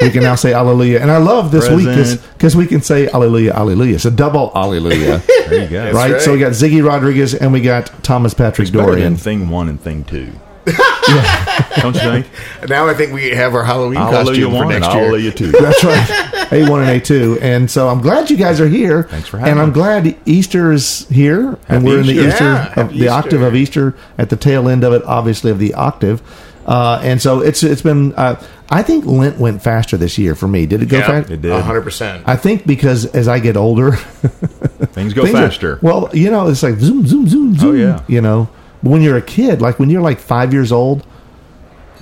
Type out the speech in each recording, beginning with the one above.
we can now say Alleluia, and I love this week because we can say Alleluia, Alleluia. It's a double Alleluia, There you go. right? So we got Ziggy Rodriguez and we got Thomas Patrick Better than Dorian. thing one and thing two. Don't you think? Now I think we have our Halloween Hallelujah costume for one and next year. Hallelujah two. That's right. A1 and A2. And so I'm glad you guys are here. Thanks for having And I'm us. glad Easter is here. and we're in the Easter. Easter, Yeah, of, happy the octave of Easter at the tail end of it, obviously, of the octave. Uh, and so it's it's been, uh, I think Lent went faster this year for me. Did it go Yeah, fast? It did. hundred percent. I think because as I get older, Things go things are- faster. well, you know, it's like zoom, zoom, zoom, zoom. Oh, yeah. You know, but when you're a kid, like when you're like five years old,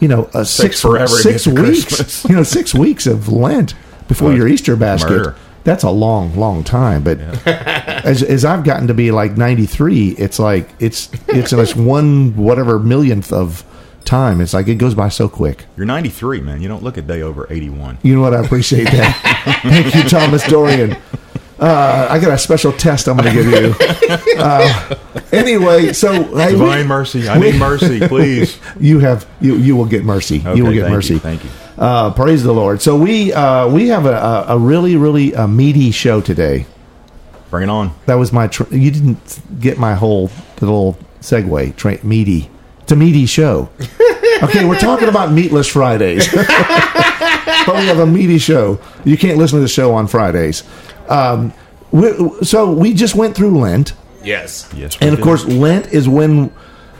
you know, uh, six forever six weeks, you know, six weeks of Lent before Well, your Easter basket. murder. That's a long, long time. But as as I've gotten to be like 93, it's like it's it's in this one whatever millionth of time. It's like it goes by so quick. You're 93, man. You don't look a day over 81. You know what? I appreciate that. Thank you, Thomas Dorian. Uh, I got a special test I'm going to give you. Uh, anyway, so hey, we- Divine mercy. I we- need mercy, please. you have you you will get mercy. Okay, you will get thank mercy. You, thank you. Uh, praise the Lord. So we uh, we have a, a, a really really uh, meaty show today. Bring it on. That was my. Tr- you didn't get my whole little segue. Tra- meaty. It's a meaty show. Okay, we're talking about meatless Fridays, but we have a meaty show. You can't listen to the show on Fridays. Um, we, so we just went through Lent, Yes. Yes. and of did. course, Lent is when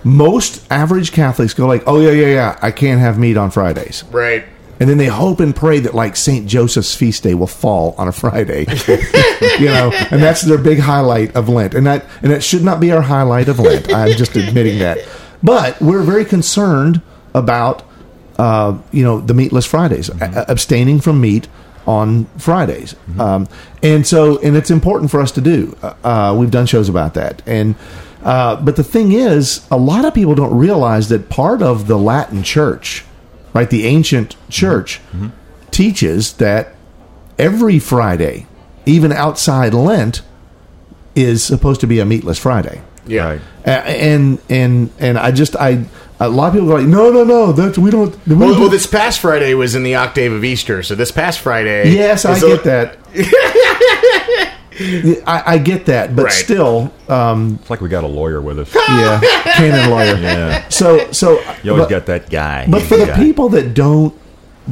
most average Catholics go like, "Oh yeah, yeah, yeah, I can't have meat on Fridays." Right. and then they hope and pray that like Saint Joseph's feast day will fall on a Friday, you know, and that's their big highlight of Lent, and that and that should not be our highlight of Lent. I'm just admitting that, but we're very concerned about uh, you know the meatless Fridays, a- abstaining from meat on Fridays, um, and so and it's important for us to do. Uh, uh, we've done shows about that, and. Uh, but the thing is, a lot of people don't realize that part of the Latin Church, right, the ancient church, teaches that every Friday, even outside Lent, is supposed to be a meatless Friday. Yeah. Right. And and and I just I a lot of people are like, no, no, no, that's we don't. We Well, don't well, this past Friday was in the octave of Easter, so this past Friday. yes, I get the- that. I, I get that, but Right. still, um, It's like we got a lawyer with us. yeah, canon lawyer. Yeah. So so You always but- got that guy. But He's for the guy. people that don't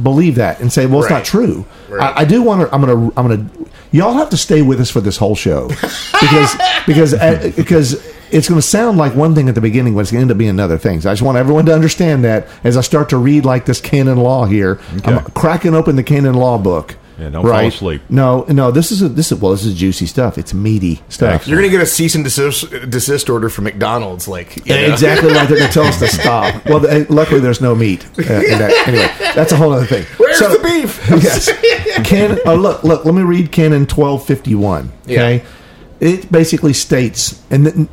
believe that and say, "Well, it's not true," Right. I, I do want to. I'm gonna. I'm gonna. Y'all have to stay with us for this whole show because because uh, because it's going to sound like one thing at the beginning, but it's going to end up being another thing. So I just want everyone to understand that as I start to read like this canon law here, I'm cracking open the canon law book. Yeah, don't fall asleep. No, no. This is a, this is well. This is juicy stuff. It's meaty stuff. Excellent. You're gonna get a cease and desist, desist order from McDonald's, like you know? Exactly right. They're going to tell us to stop. Well, th- luckily there's no meat. Uh, in that. Anyway, that's a whole other thing. Where's the beef? yes. Canon. Oh, look, look. Let me read Canon twelve fifty one. Okay. It basically states, and then,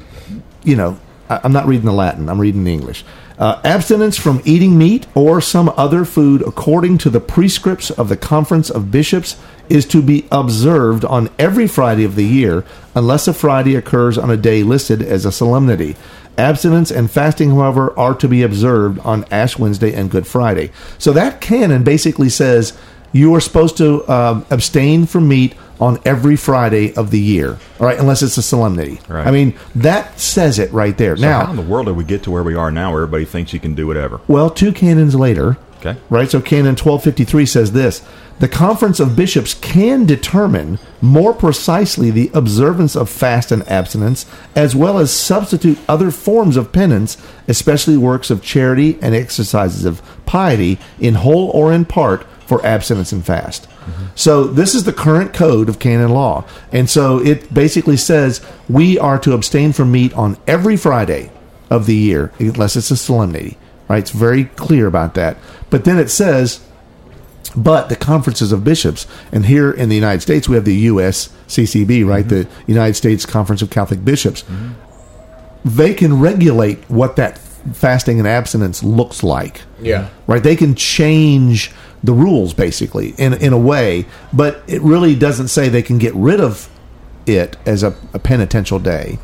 you know, I, I'm not reading the Latin. I'm reading the English. Uh, abstinence from eating meat or some other food according to the prescripts of the Conference of Bishops is to be observed on every Friday of the year unless a Friday occurs on a day listed as a solemnity. Abstinence and fasting, however, are to be observed on Ash Wednesday and Good Friday. So that canon basically says you are supposed to um, abstain from meat on every Friday of the year, all right, unless it's a solemnity. Right. I mean, that says it right there. So now, how in the world did we get to where we are now where everybody thinks you can do whatever? well, two canons later, Okay. right? So Canon 1253 says this The Conference of Bishops can determine more precisely the observance of fast and abstinence, as well as substitute other forms of penance, especially works of charity and exercises of piety, in whole or in part, for abstinence and fast. So this is the current code of canon law. And so it basically says we are to abstain from meat on every Friday of the year, unless it's a solemnity. Right? It's very clear about that. But then it says But the conferences of bishops, and here in the United States, we have the USCCB, right? Mm-hmm. The United States Conference of Catholic Bishops. They can regulate what that fasting and abstinence looks like Yeah. right? They can change the rules basically in in a way, but it really doesn't say they can get rid of it as a, a penitential day.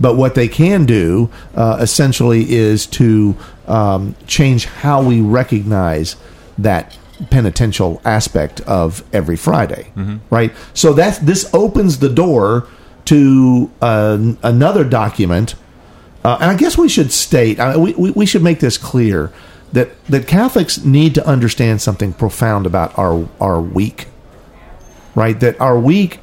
But what they can do uh, essentially is to um, change how we recognize that penitential aspect of every Friday, right? So that this opens the door to uh, another document uh, and I guess we should state, we, we, we should make this clear that, that Catholics need to understand something profound about our, our week, right? That our week,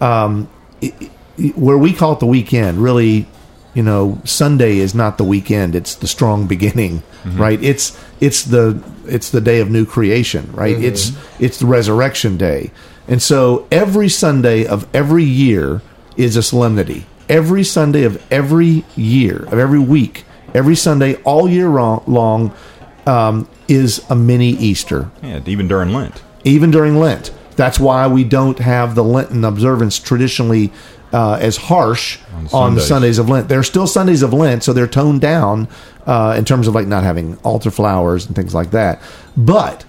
um, i- i- where we call it the weekend, really, you know, Sunday is not the weekend; it's the strong beginning, right? It's it's the it's the day of new creation, right? It's it's the resurrection day, and so every Sunday of every year is a solemnity. Every Sunday of every year of every week, every Sunday all year long um, is a mini Easter Yeah, even during Lent. even during Lent. That's why we don't have the Lenten observance traditionally uh, as harsh on, Sundays. Sundays of Lent. They're still Sundays of Lent, so they're toned down uh, in terms of like not having altar flowers and things like that. But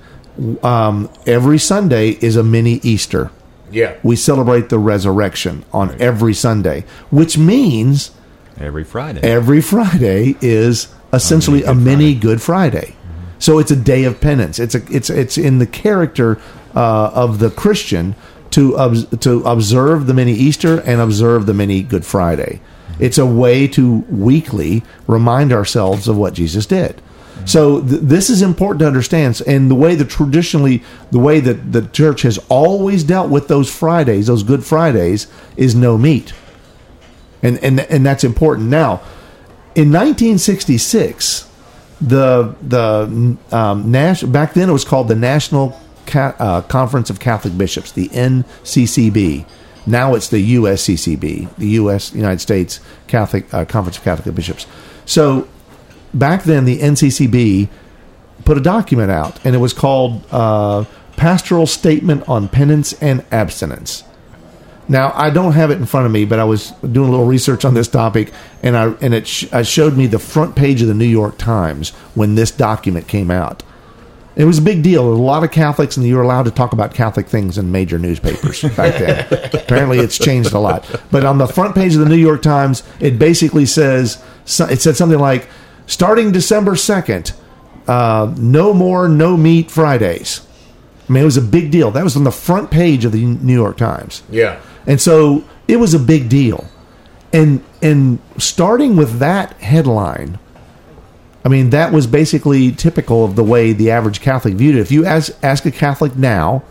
um, every Sunday is a mini Easter. Yeah. We celebrate the resurrection on every Sunday, which means Every Friday. every Friday is essentially a mini Good Friday. So it's a day of penance. It's a it's it's in the character uh, of the Christian to obs- to observe the mini Easter and observe the mini Good Friday. It's a way to weekly remind ourselves of what Jesus did. So th- this is important to understand, and the way that traditionally, the way that the church has always dealt with those Fridays, those Good Fridays, is no meat and and and that's important. Now, in 1966, the the um, Nash back then it was called the National Ca- uh, Conference of Catholic Bishops, the NCCB. Now it's the USCCB, the U.S. United States Catholic uh, Conference of Catholic Bishops. So back then, the NCCB put a document out, and it was called uh, "Pastoral Statement on Penance and Abstinence." Now I don't have it in front of me, but I was doing a little research on this topic, and I and it sh- uh, showed me the front page of the New York Times when this document came out. It was a big deal. There a lot of Catholics, and you were allowed to talk about Catholic things in major newspapers back then. Apparently, it's changed a lot. But on the front page of the New York Times, it basically says it said something like, "Starting December second, uh, no more no meat Fridays." I mean, it was a big deal. That was on the front page of the New York Times. Yeah. And so it was a big deal. And and starting with that headline, I mean, that was basically typical of the way the average Catholic viewed it. If you ask ask a Catholic now,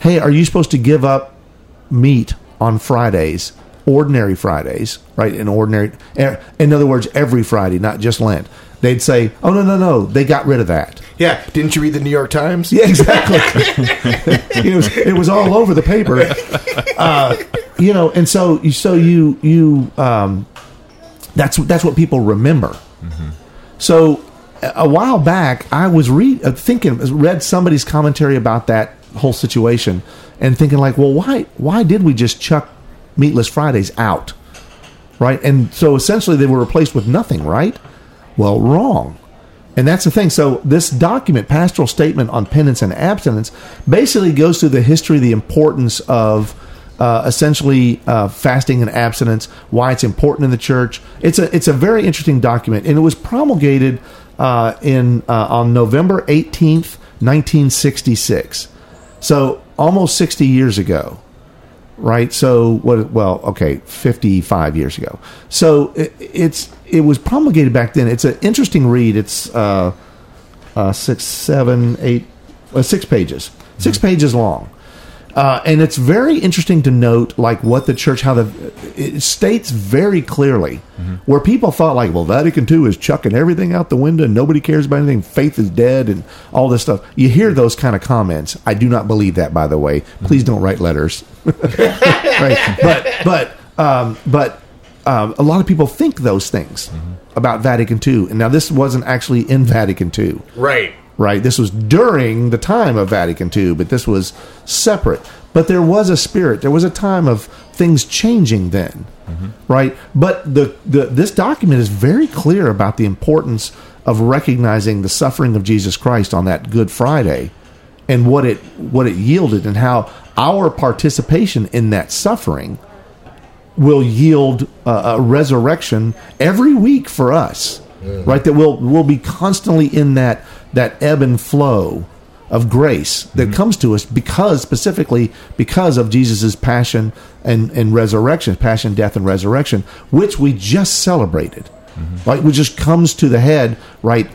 hey, are you supposed to give up meat on Fridays, ordinary Fridays, right? In ordinary, eh, in other words, every Friday, not just Lent. They'd say, "Oh no, no, no! They got rid of that." Yeah. Didn't you read the New York Times? Yeah, exactly. it was it was all over the paper. Uh, you know, and so so you you um, that's that's what people remember. So a a while back, I was re- uh, thinking, read somebody's commentary about that whole situation, and thinking like, well, why why did we just chuck meatless Fridays out, right? And so essentially, they were replaced with nothing, right? Well, wrong. And that's the thing. So this document, pastoral statement on penance and abstinence, basically goes through the history, the importance of uh, essentially uh, fasting and abstinence, why it's important in the church. It's a it's a very interesting document, and it was promulgated uh, in uh, on November eighteenth, nineteen sixty six. So almost sixty years ago right? So what? Well, okay, fifty-five years ago. So it, it's it was promulgated back then. It's an interesting read. It's uh, uh, six, seven, eight, uh, six pages, 6 pages long. Uh, and it's very interesting to note, like what the church, how the it states very clearly, where people thought, like, well, Vatican II is chucking everything out the window, and nobody cares about anything. Faith is dead, and all this stuff. You hear those kind of comments. I do not believe that, by the way. Please don't write letters. right? But but um, but um, a lot of people think those things about Vatican II. And now this wasn't actually in Vatican II. Right. Right? This was during the time of Vatican II, but this was separate. But there was a spirit. There was a time of things changing then, right? But the, the this document is very clear about the importance of recognizing the suffering of Jesus Christ on that Good Friday and what it what it yielded and how our participation in that suffering will yield uh, a resurrection every week for us right that we'll we'll be constantly in that that ebb and flow of grace that comes to us because specifically because of Jesus' passion and, and resurrection passion death and resurrection which we just celebrated right which just comes to the head right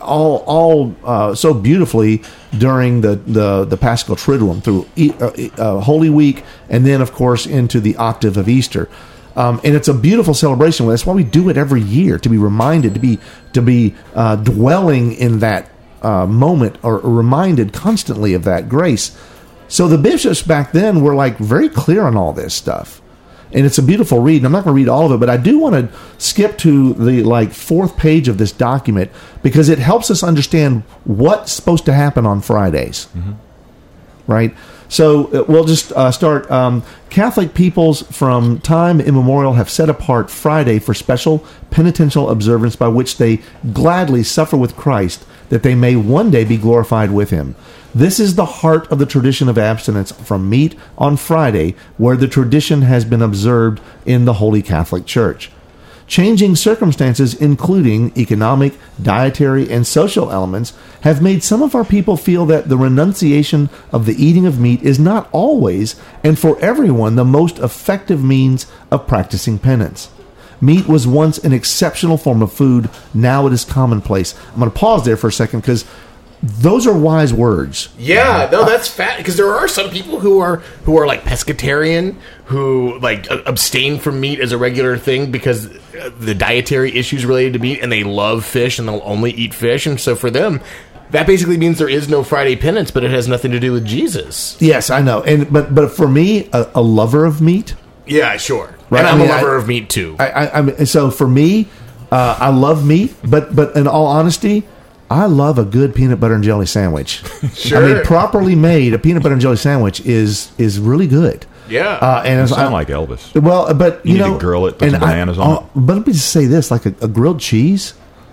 all all uh, so beautifully during the the the Paschal Triduum through e- uh, uh, Holy Week and then of course into the octave of Easter. Um, and it's a beautiful celebration. That's why we do it every year to be reminded to be to be uh, dwelling in that uh, moment or reminded constantly of that grace. So the bishops back then were like very clear on all this stuff and it's a beautiful read. And I'm not going to read all of it, but I do want to skip to the like fourth page of this document because it helps us understand what's supposed to happen on Fridays. Right. So uh, we'll just uh, start. Um, Catholic peoples from time immemorial have set apart Friday for special penitential observance by which they gladly suffer with Christ that they may one day be glorified with him. This is the heart of the tradition of abstinence from meat on Friday, where the tradition has been observed in the Holy Catholic Church. Changing circumstances, including economic, dietary, and social elements, have made some of our people feel that the renunciation of the eating of meat is not always, and for everyone, the most effective means of practicing penance. Meat was once an exceptional form of food, now it is commonplace. I'm going to pause there for a second because those are wise words. Yeah, no, that's fat because there are some people who are who are like pescatarian who like abstain from meat as a regular thing because uh, the dietary issues related to meat, and they love fish and they'll only eat fish, and so for them, that basically means there is no Friday penance, but it has nothing to do with Jesus. Yes, I know. And but but for me, a, a lover of meat, Yeah, sure. Right, And I I'm mean, a lover I- of meat too. I, I, I mean, so for me, uh, I love meat, but but in all honesty, I love a good peanut butter and jelly sandwich. sure. I mean, properly made, a peanut butter and jelly sandwich is is really good. Yeah. uh, and You sound I- like Elvis. well, but you, You need know, to grill it, put and some bananas I, on oh, But let me just say this: like a, a grilled cheese,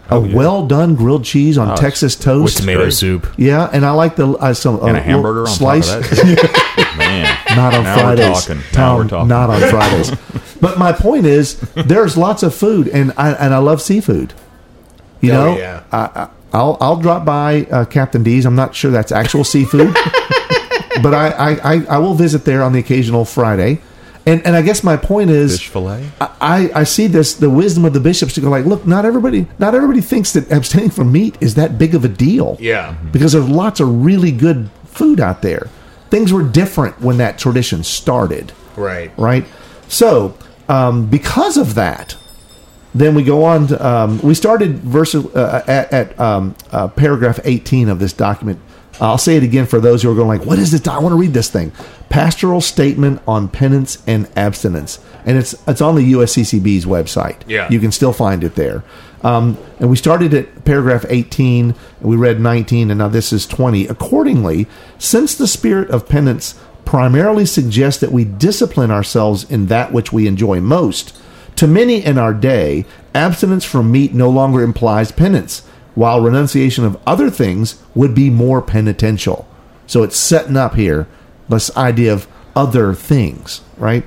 a yeah. well done grilled cheese on Oh, Texas toast with tomato soup. yeah, and I like the uh, some And a little hamburger on slice. top of that. Man, not on now Fridays. We're talking. Tom, we're talking. Not on Fridays. but my point is, there's lots of food, and I and I love seafood. You Oh, know, yeah. I, I, I'll I'll drop by uh, Captain D's. I'm not sure that's actual seafood, but I, I, I, I will visit there on the occasional Friday. And and I guess my point is, Fish fillet. I, I see this the wisdom of the bishops to go like, look, not everybody not everybody thinks that abstaining from meat is that big of a deal. Yeah. Because there's lots of really good food out there. Things were different when that tradition started, Right. right? So, um, because of that, then we go on to, um, we started verse uh, at, at um, uh, paragraph 18 of this document. I'll say it again for those who are going like, what is this? I want to read this thing. Pastoral statement on penance and abstinence, and it's it's on the USCCB's website. Yeah. you can still find it there. Um, and we started at paragraph 18, and we read 19, and now this is 20. Accordingly, since the spirit of penance primarily suggests that we discipline ourselves in that which we enjoy most, to many in our day, abstinence from meat no longer implies penance, while renunciation of other things would be more penitential. So it's setting up here this idea of other things, right?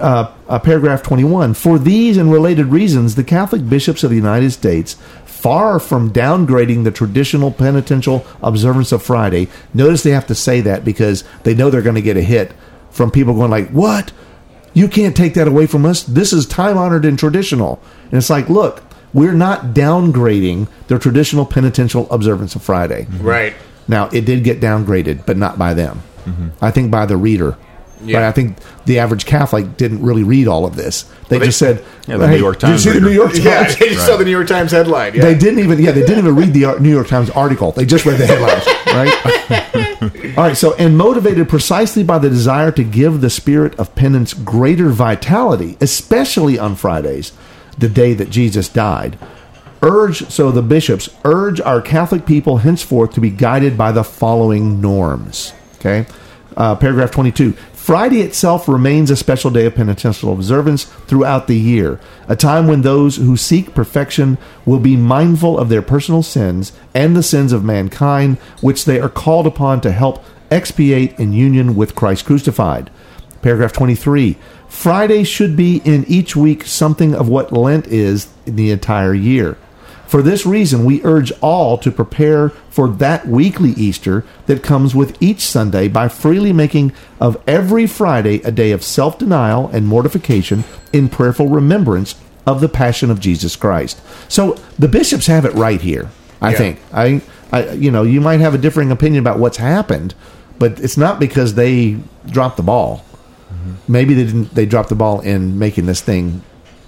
Uh, uh, paragraph 21 for these and related reasons the catholic bishops of the united states far from downgrading the traditional penitential observance of friday notice they have to say that because they know they're going to get a hit from people going like what? You can't take that away from us? This is time honored and traditional. And it's like look we're not downgrading the traditional penitential observance of friday. Right. now, it did get downgraded, but not by them. I think by the reader. Yeah. Right? I think the average Catholic didn't really read all of this. They they- just said, Yeah, the New York Times. did you see the. New York Times?" Yeah, they just saw the New York Times headline. Yeah. They didn't even, yeah, they didn't even read the New York Times article. They just read the headlines, right? All right, so, and motivated precisely by the desire to give the spirit of penance greater vitality, especially on Fridays, the day that Jesus died, urge so the bishops urge our Catholic people henceforth to be guided by the following norms. Okay, uh, paragraph twenty-two. Friday itself remains a special day of penitential observance throughout the year, a time when those who seek perfection will be mindful of their personal sins and the sins of mankind, which they are called upon to help expiate in union with Christ crucified. Paragraph 23. Friday should be in each week something of what Lent is in the entire year. For this reason, we urge all to prepare for that weekly Easter that comes with each Sunday by freely making of every Friday a day of self denial and mortification in prayerful remembrance of the passion of Jesus Christ. So the bishops have it right here, I Yeah. think. I, I, you know, you might have a differing opinion about what's happened, but it's not because they dropped the ball. Mm-hmm. Maybe they didn't. They dropped the ball in making this thing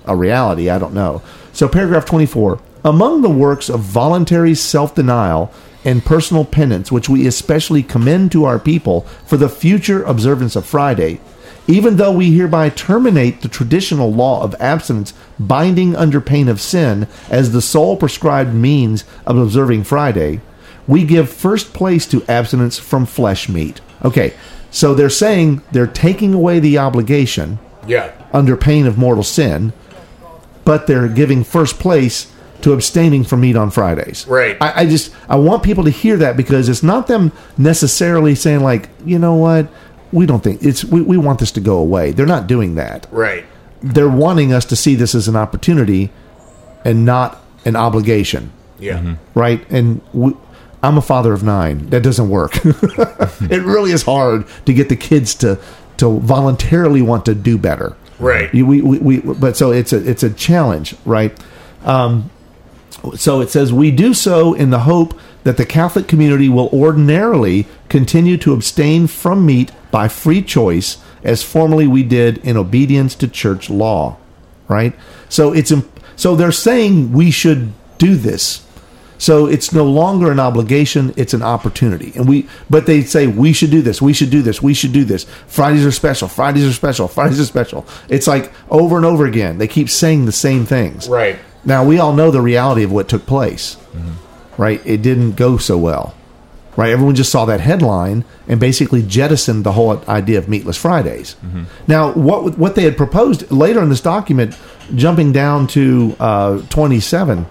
a reality. I don't know. So, paragraph 24. Among the works of voluntary self denial and personal penance, which we especially commend to our people for the future observance of Friday, even though we hereby terminate the traditional law of abstinence binding under pain of sin as the sole prescribed means of observing Friday, we give first place to abstinence from flesh meat. Okay, so they're saying they're taking away the obligation Yeah. under pain of mortal sin, but they're giving first place to abstaining from meat on Fridays. Right. I, I just I want people to hear that because it's not them necessarily saying like, you know what, we don't think it's we, we want this to go away. They're not doing that. Right. They're wanting us to see this as an opportunity and not an obligation Yeah. right? And we, I'm a father of nine. That doesn't work. it really is hard to get the kids to to voluntarily want to do better. Right. We, we, we, but so it's a it's a challenge, right? Um, so it says we do so in the hope that the Catholic community will ordinarily continue to abstain from meat by free choice, as formerly we did in obedience to church law. Right. So it's so they're saying we should do this. So it's no longer an obligation; it's an opportunity. And we, but they say we should do this, we should do this, we should do this. Fridays are special. Fridays are special. Fridays are special. It's like over and over again. They keep saying the same things. Right. Now we all know the reality of what took place, right? It didn't go so well, right? Everyone just saw that headline and basically jettisoned the whole idea of meatless Fridays. Now, what what they had proposed later in this document, jumping down to uh, twenty seven.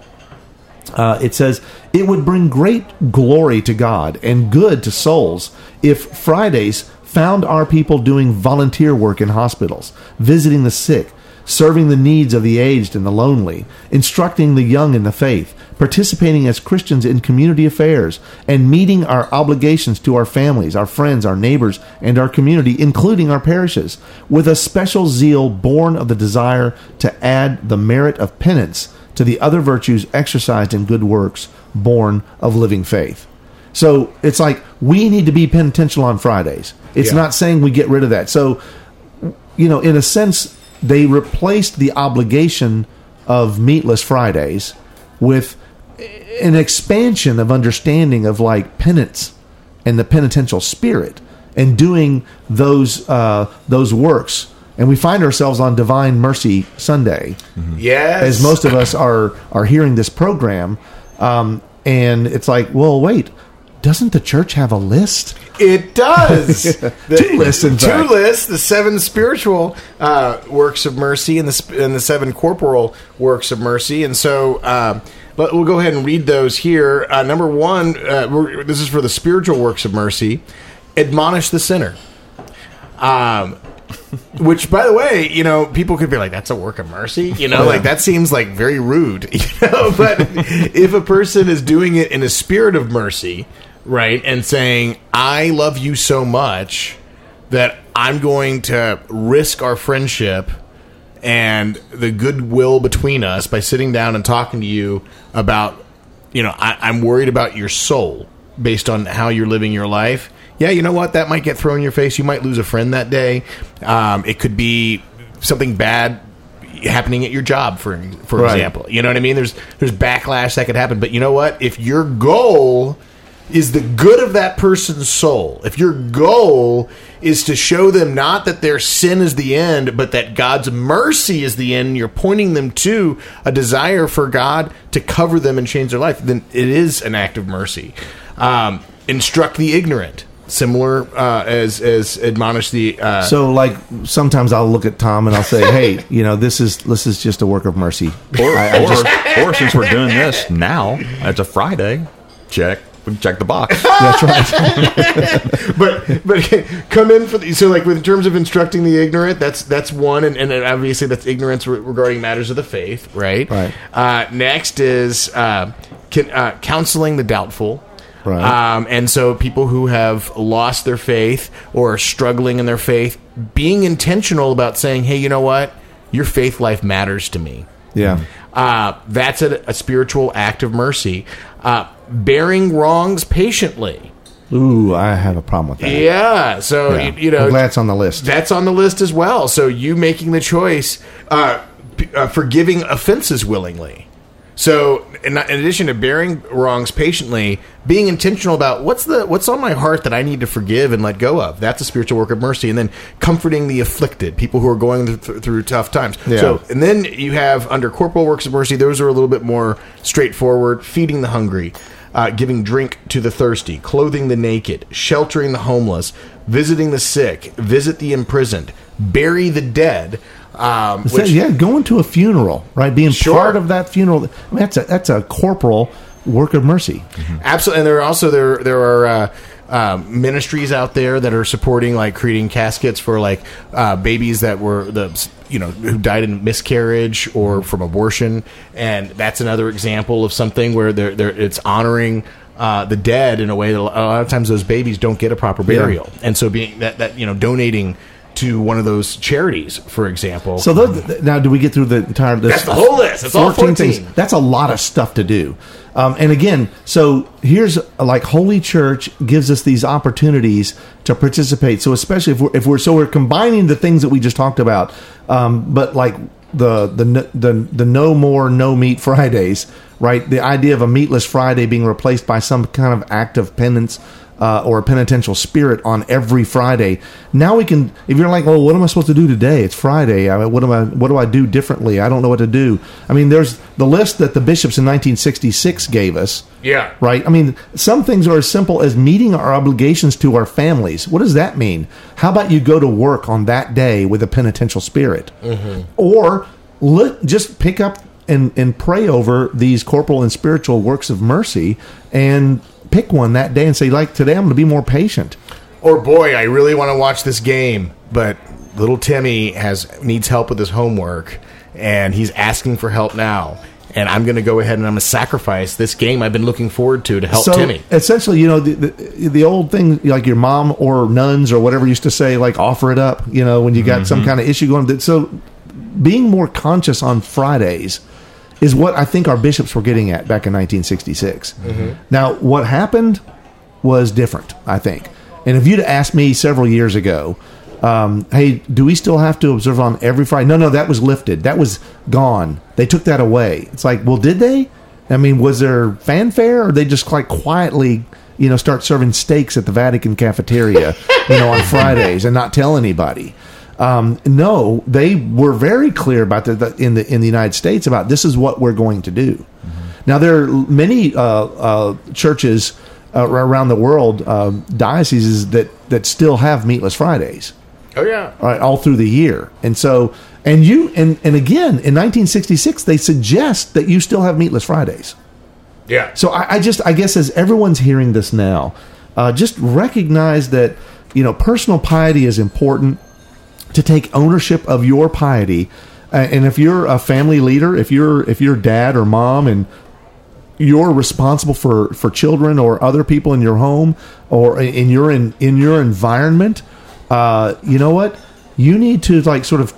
Uh, it says it would bring great glory to God and good to souls if Fridays found our people doing volunteer work in hospitals, visiting the sick, serving the needs of the aged and the lonely, instructing the young in the faith, participating as Christians in community affairs, and meeting our obligations to our families, our friends, our neighbors, and our community, including our parishes, with a special zeal born of the desire to add the merit of penance to the other virtues exercised in good works born of living faith. So it's like we need to be penitential on Fridays. It's Yeah. not saying we get rid of that. So, you know, in a sense, they replaced the obligation of meatless Fridays with an expansion of understanding of like penance and the penitential spirit and doing those uh, those works. And we find ourselves on Divine Mercy Sunday Yes. as most of us are are hearing this program, um, and it's like, well, wait, doesn't the church have a list? It does. The- Two lists, in two fact. lists: the seven spiritual uh, works of mercy and the and the seven corporal works of mercy. And so, um, but we'll go ahead and read those here. Uh, number one, uh, this is for the spiritual works of mercy. Admonish the sinner. Um, which, by the way, you know, people could be like, "That's a work of mercy," you know, like that seems like very rude, you know. But if a person is doing it in a spirit of mercy, right, and saying, "I love you so much that I'm going to risk our friendship and the goodwill between us by sitting down and talking to you about, you know, I, I'm worried about your soul based on how you're living your life. Yeah, you know what? That might get thrown in your face. You might lose a friend that day. Um, it could be something bad happening at your job, for for Right. example. You know what I mean? There's there's backlash that could happen. But you know what? If your goal is the good of that person's soul, if your goal is to show them not that their sin is the end, but that God's mercy is the end, you're pointing them to a desire for God to cover them and change their life, then it is an act of mercy. Um, instruct the ignorant, similar uh, as as admonish the. Uh, So, like, sometimes I'll look at Tom and I'll say, "Hey, you know, this is this is just a work of mercy." Or, I- I or, just- or since we're doing this now, it's a Friday. Check, check the box. that's right. but but come in for the, so like in terms of instructing the ignorant that's that's one and, and obviously that's ignorance re- regarding matters of the faith right Right. uh, next is uh, can, uh, counseling the doubtful Right. um, and so people who have lost their faith or are struggling in their faith being intentional about saying hey you know what your faith life matters to me Yeah. uh, that's a, a spiritual act of mercy uh, bearing wrongs patiently Ooh, I have a problem with that. yeah. So Yeah. you, you know it's on the list. that's on the list as well. So you making the choice, uh, p- uh, forgiving offenses willingly. So in, in addition to bearing wrongs patiently, being intentional about what's the what's on my heart that I need to forgive and let go of. That's a spiritual work of mercy, and then comforting the afflicted, people who are going through, through tough times. Yeah. So and then you have under corporal works of mercy. Those are a little bit more straightforward. Feeding the hungry. Uh, giving drink to the thirsty, clothing the naked, sheltering the homeless, visiting the sick, visit the imprisoned, bury the dead. Um, which, yeah, going to a funeral, right? Being Sure. part of that funeral. I mean, that's a that's a corporal work of mercy. Absolutely, and there are also there there are uh, um, ministries out there that are supporting like creating caskets for like uh, babies that were the you know who died in miscarriage or from abortion, and that's another example of something where they're, they're it's honoring. Uh, the dead in a way that a lot of times those babies don't get a proper burial, and so being that that you know donating to one of those charities, for example. So those, now, do we get through the entire? This That's the whole list. It's all 14. That's a lot of stuff to do. Um, and again, so here's like Holy Church gives us these opportunities to participate. So especially if we're, if we're so we're combining the things that we just talked about, um, but like the the the the no more no meat Fridays, right? The idea of a meatless Friday being replaced by some kind of act of penance uh, or a penitential spirit on every Friday. Now we can. If you're like, well, what am I supposed to do today? It's Friday. I, what am I? What do I do differently? I don't know what to do. I mean, there's the list that the bishops in 1966 gave us. Yeah. Right. I mean, some things are as simple as meeting our obligations to our families. What does that mean? How about you go to work on that day with a penitential spirit, or let, just pick up and and pray over these corporal and spiritual works of mercy and pick one that day and say, like today, I'm going to be more patient. or boy, I really want to watch this game, but little Timmy has needs help with his homework, and he's asking for help now. And I'm going to go ahead and I'm going to sacrifice this game I've been looking forward to to help so Timmy. essentially, you know, the, the the old thing, like your mom or nuns or whatever used to say, like offer it up. You know, when you got some mm-hmm. kind of issue going. So, being more conscious on Fridays is what I think our bishops were getting at back in 1966. Now, what happened was different, I think. And if you'd asked me several years ago, um, hey, do we still have to observe on every Friday? No, no, that was lifted. That was gone. They took that away. It's like, well, did they? I mean, was there fanfare, or they just like quietly, you know, start serving steaks at the Vatican cafeteria, you know, on Fridays and not tell anybody? Um, no, they were very clear about the, the in the in the United States about this is what we're going to do. Now there are many uh, uh, churches uh, around the world, uh, dioceses that that still have meatless Fridays Oh yeah, right, all through the year. And so, and you, and, and again, in 1966, they suggest that you still have meatless Fridays. yeah. So I, I just, I guess, as everyone's hearing this now, uh, just recognize that you know personal piety is important. To take ownership of your piety, uh, and if you're a family leader, if you're if you're dad or mom, and you're responsible for for children or other people in your home or in your in in your environment, uh, you know what? You need to like sort of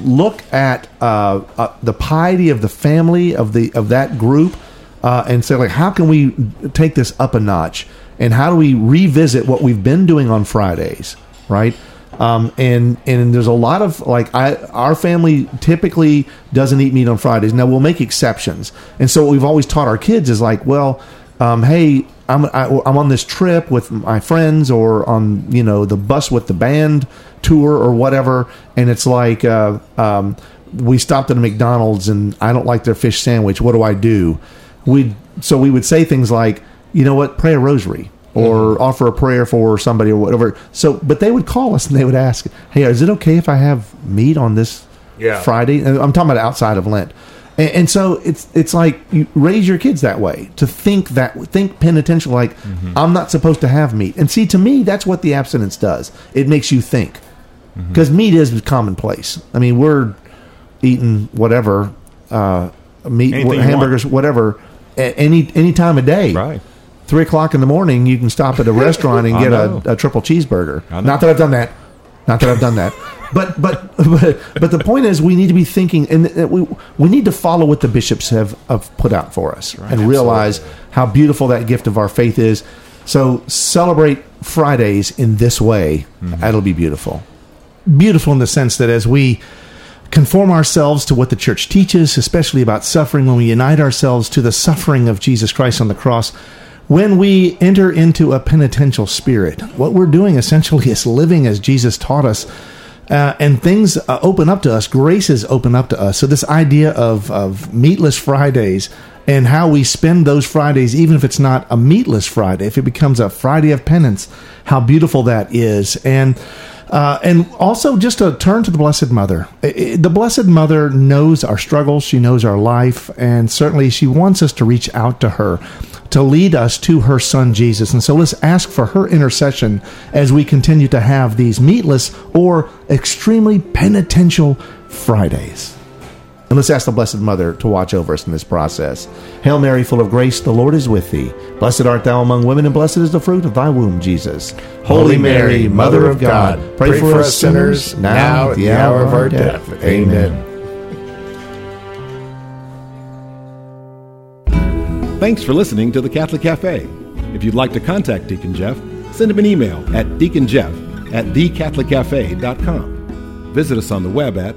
look at uh, uh, the piety of the family of the of that group uh, and say like how can we take this up a notch? And how do we revisit what we've been doing on Fridays right um, and and there's a lot of like I our family typically doesn't eat meat on Fridays. Now we'll make exceptions. And so what we've always taught our kids is like well um, hey, I'm I, I'm on this trip with my friends, or on you know the bus with the band tour or whatever, and it's like uh, um, we stopped at a McDonald's and I don't like their fish sandwich. What do I do? We so we would say things like, you know what, pray a rosary or mm-hmm. offer a prayer for somebody or whatever. So, but they would call us and they would ask, "Hey, is it okay if I have meat on this Yeah. Friday?" And I'm talking about outside of Lent. And, and so it's it's like you raise your kids that way to think that think penitential like mm-hmm. I'm not supposed to have meat. And see, to me, that's what the abstinence does. It makes you think mm-hmm. because meat is commonplace. I mean, we're eating whatever uh, meat, Anything hamburgers, whatever, at any any time of day. Right. Three o'clock in the morning, you can stop at a restaurant and get a, a triple cheeseburger. Not that I've done that. Not that I've done that. But but but but the point is, we need to be thinking, and uh, we we need to follow what the bishops have, have put out for us, and realize how beautiful that gift of our faith is. So celebrate Fridays in this way. Mm-hmm. That'll be beautiful. Beautiful in the sense that as we conform ourselves to what the church teaches, especially about suffering, when we unite ourselves to the suffering of Jesus Christ on the cross, when we enter into a penitential spirit, what we're doing essentially is living as Jesus taught us. Uh, and things uh, open up to us, graces open up to us. So, this idea of, of meatless Fridays and how we spend those Fridays, even if it's not a meatless Friday, if it becomes a Friday of penance, how beautiful that is. And uh, and also just to turn to the Blessed Mother. I- I- The Blessed Mother knows our struggles, she knows our life, and certainly she wants us to reach out to her to lead us to her son Jesus. And so let's ask for her intercession as we continue to have these meatless or extremely penitential Fridays. And let's ask the Blessed Mother to watch over us in this process. Hail Mary, full of grace, the Lord is with thee. Blessed art thou among women, and blessed is the fruit of thy womb, Jesus. Holy Mary, Mother of God, pray, for us sinners, now at the hour of our death. Amen. Thanks for listening to the Catholic Cafe. If you'd like to contact Deacon Jeff, send him an email at deaconjeff at thecatholiccafe.com. Visit us on the web at